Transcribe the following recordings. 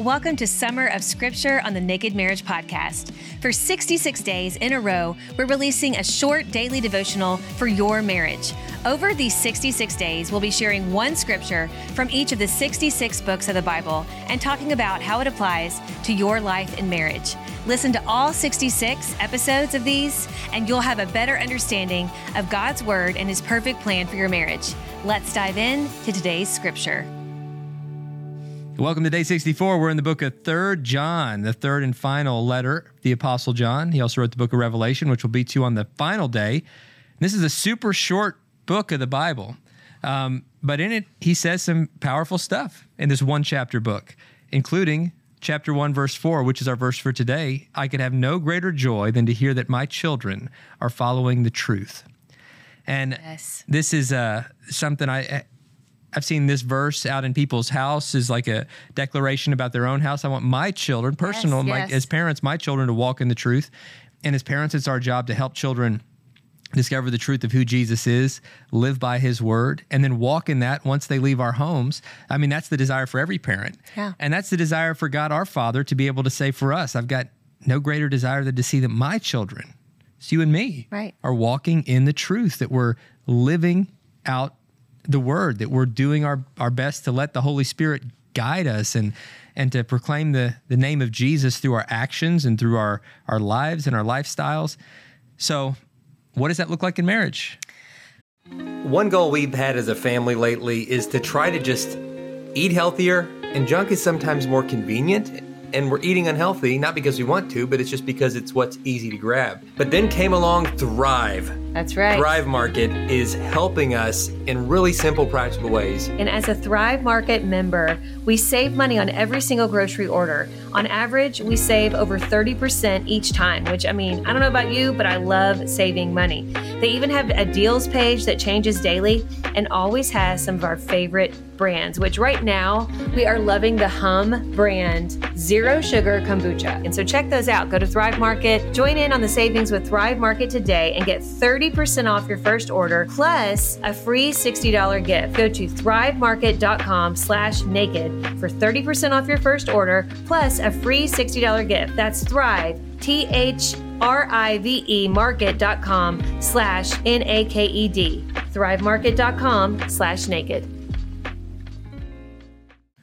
Welcome to Summer of Scripture on the Naked Marriage Podcast. For 66 days in a row, we're releasing a short daily devotional for your marriage. Over these 66 days, we'll be sharing one scripture from each of the 66 books of the Bible and talking about how it applies to your life and marriage. Listen to all 66 episodes of these, and you'll have a better understanding of God's Word and His perfect plan for your marriage. Let's dive in to today's scripture. Welcome to day 64. We're in the book of 3rd John, the third and final letter, the Apostle John. He also wrote the book of Revelation, which will be to you on the final day. This is a super short book of the Bible, um, but in it, he says some powerful stuff in this one chapter book, including chapter 1, verse 4, which is our verse for today. I could have no greater joy than to hear that my children are following the truth. And Yes. this is uh, something I I've seen this verse out in people's house is like a declaration about their own house. I want my children, personal, my, yes. as parents, my children to walk in the truth. And as parents, it's our job to help children discover the truth of who Jesus is, live by his word, and then walk in that once they leave our homes. I mean, that's the desire for every parent. Yeah. And that's the desire for God our Father to be able to say for us, I've got no greater desire than to see that my children, it's you and me, Right. are walking in the truth, that we're living out the word, that we're doing our, our best to let the Holy Spirit guide us and and to proclaim the, the name of Jesus through our actions and through our, our lives and our lifestyles. So what does that look like in marriage? One goal we've had as a family lately is to try to just eat healthier, and junk is sometimes more convenient. And we're eating unhealthy, not because we want to, but it's just because it's what's easy to grab. But then came along Thrive. That's right. Thrive Market is helping us in really simple, practical ways. And as a Thrive Market member, we save money on every single grocery order. On average, we save over 30% each time, which I mean, I don't know about you, but I love saving money. They even have a deals page that changes daily and always has some of our favorite brands, which right now we are loving the Humm brand Zero Sugar Kombucha. And so check those out. Go to Thrive Market, join in on the savings with Thrive Market today, and get 30% off your first order plus a free $60 gift. Go to thrivemarket.com slash naked for 30% off your first order plus a free $60 gift. That's Thrive, T H R I V E market.com slash N A K E D. Thrivemarket.com slash naked.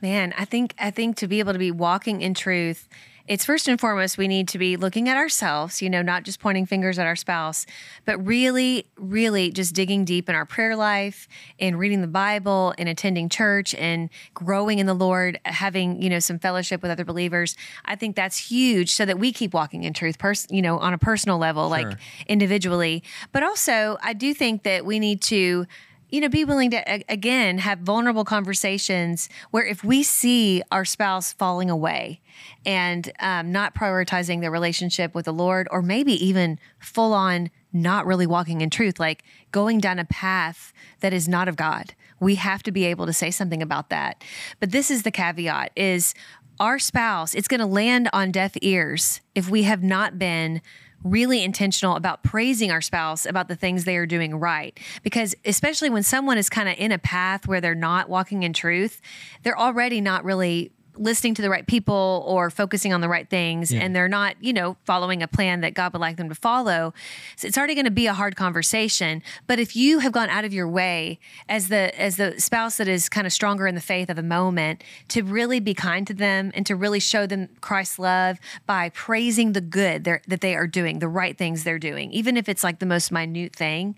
Man, I think I think to be able to be walking in truth, it's first and foremost we need to be looking at ourselves, you know, not just pointing fingers at our spouse, but really, really just digging deep in our prayer life, in reading the Bible, in attending church, and growing in the Lord, having you know some fellowship with other believers. I think that's huge, so that we keep walking in truth, pers- you know, on a personal level, like individually. But also, I do think that we need to you know, be willing to again have vulnerable conversations where if we see our spouse falling away and um, not prioritizing their relationship with the Lord, or maybe even full on not really walking in truth, like going down a path that is not of God, we have to be able to say something about that. But this is the caveat: is our spouse, it's going to land on deaf ears if we have not been really intentional about praising our spouse about the things they are doing right. Because especially when someone is kind of in a path where they're not walking in truth, they're already not really listening to the right people or focusing on the right things Yeah. and they're not, you know, following a plan that God would like them to follow, so it's already going to be a hard conversation. But if you have gone out of your way as the as the spouse that is kind of stronger in the faith of the moment to really be kind to them and to really show them Christ's love by praising the good that they are doing, the right things they're doing, even if it's like the most minute thing,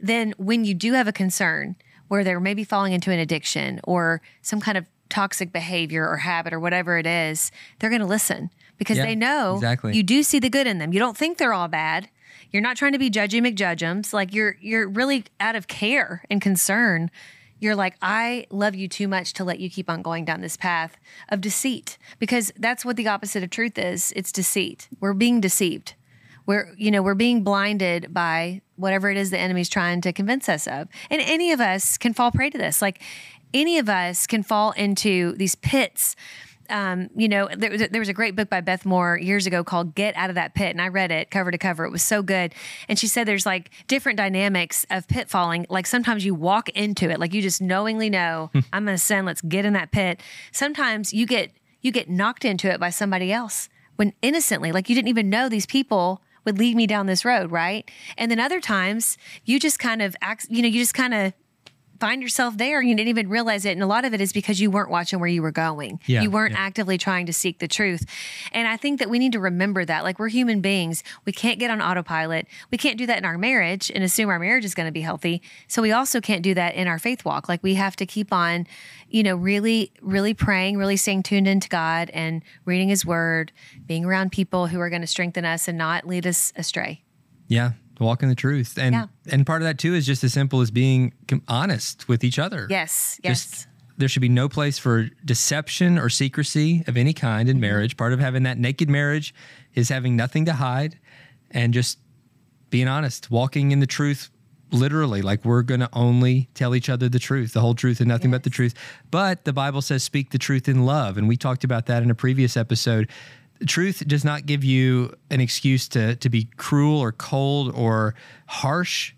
then when you do have a concern where they're maybe falling into an addiction or some kind of toxic behavior or habit or whatever it is, they're going to listen because Yeah, they know exactly. you do see the good in them. You don't think they're all bad. You're not trying to be judgy McJudge'ems. Like you're you're really out of care and concern. You're like, I love you too much to let you keep on going down this path of deceit because that's what the opposite of truth is. It's deceit. We're being deceived. We're, you know, we're being blinded by whatever it is the enemy's trying to convince us of. And any of us can fall prey to this. Like any of us can fall into these pits. Um, you know, there, was a- there was a great book by Beth Moore years ago called Get Out of That Pit. And I read it cover to cover. It was so good. And she said there's like different dynamics of pitfalling. Like sometimes you walk into it, like you just knowingly know, I'm going to sin, let's get in that pit. Sometimes you get, you get knocked into it by somebody else when innocently, like you didn't even know these people would lead me down this road, right? And then other times you just kind of act, you know, you just kind of find yourself there and you didn't even realize it. And a lot of it is because you weren't watching where you were going. Yeah, you weren't yeah. actively trying to seek the truth. And I think that we need to remember that. Like we're human beings. We can't get on autopilot. We can't do that in our marriage and assume our marriage is going to be healthy. So we also can't do that in our faith walk. Like we have to keep on, you know, really, really praying, really staying tuned into God and reading his word, being around people who are going to strengthen us and not lead us astray. Yeah, walk in the truth, and Yeah. and part of that too is just as simple as being honest with each other. Yes. Yes. Just there should be no place for deception or secrecy of any kind Mm-hmm. in marriage. Part of having that naked marriage is having nothing to hide and just being honest, walking in the truth literally like we're going to only tell each other the truth, the whole truth and nothing but the truth. But the Bible says speak the truth in love and we talked about that in a previous episode. Truth does not give you an excuse to to be cruel or cold or harsh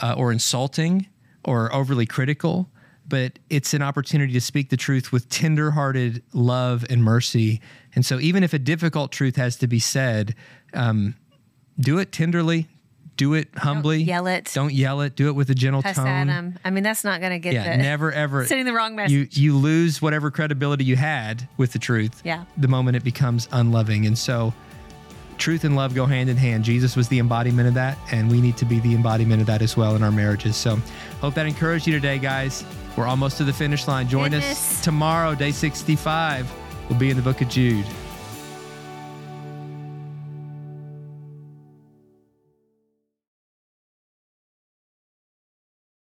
uh, or insulting or overly critical, but it's an opportunity to speak the truth with tender-hearted love and mercy. And so, even if a difficult truth has to be said, um, do it tenderly, do it humbly. yell it. Don't yell it. Do it with a gentle Cuss tone. at. I mean, that's not going to get Yeah, the never ever sending the wrong message. you you lose whatever credibility you had with the truth. Yeah. The moment it becomes unloving, and so truth and love go hand in hand. Jesus was the embodiment of that, and we need to be the embodiment of that as well in our marriages. So, hope that encouraged you today, guys. We're almost to the finish line. Join us tomorrow, day 65. We'll be in the book of Jude.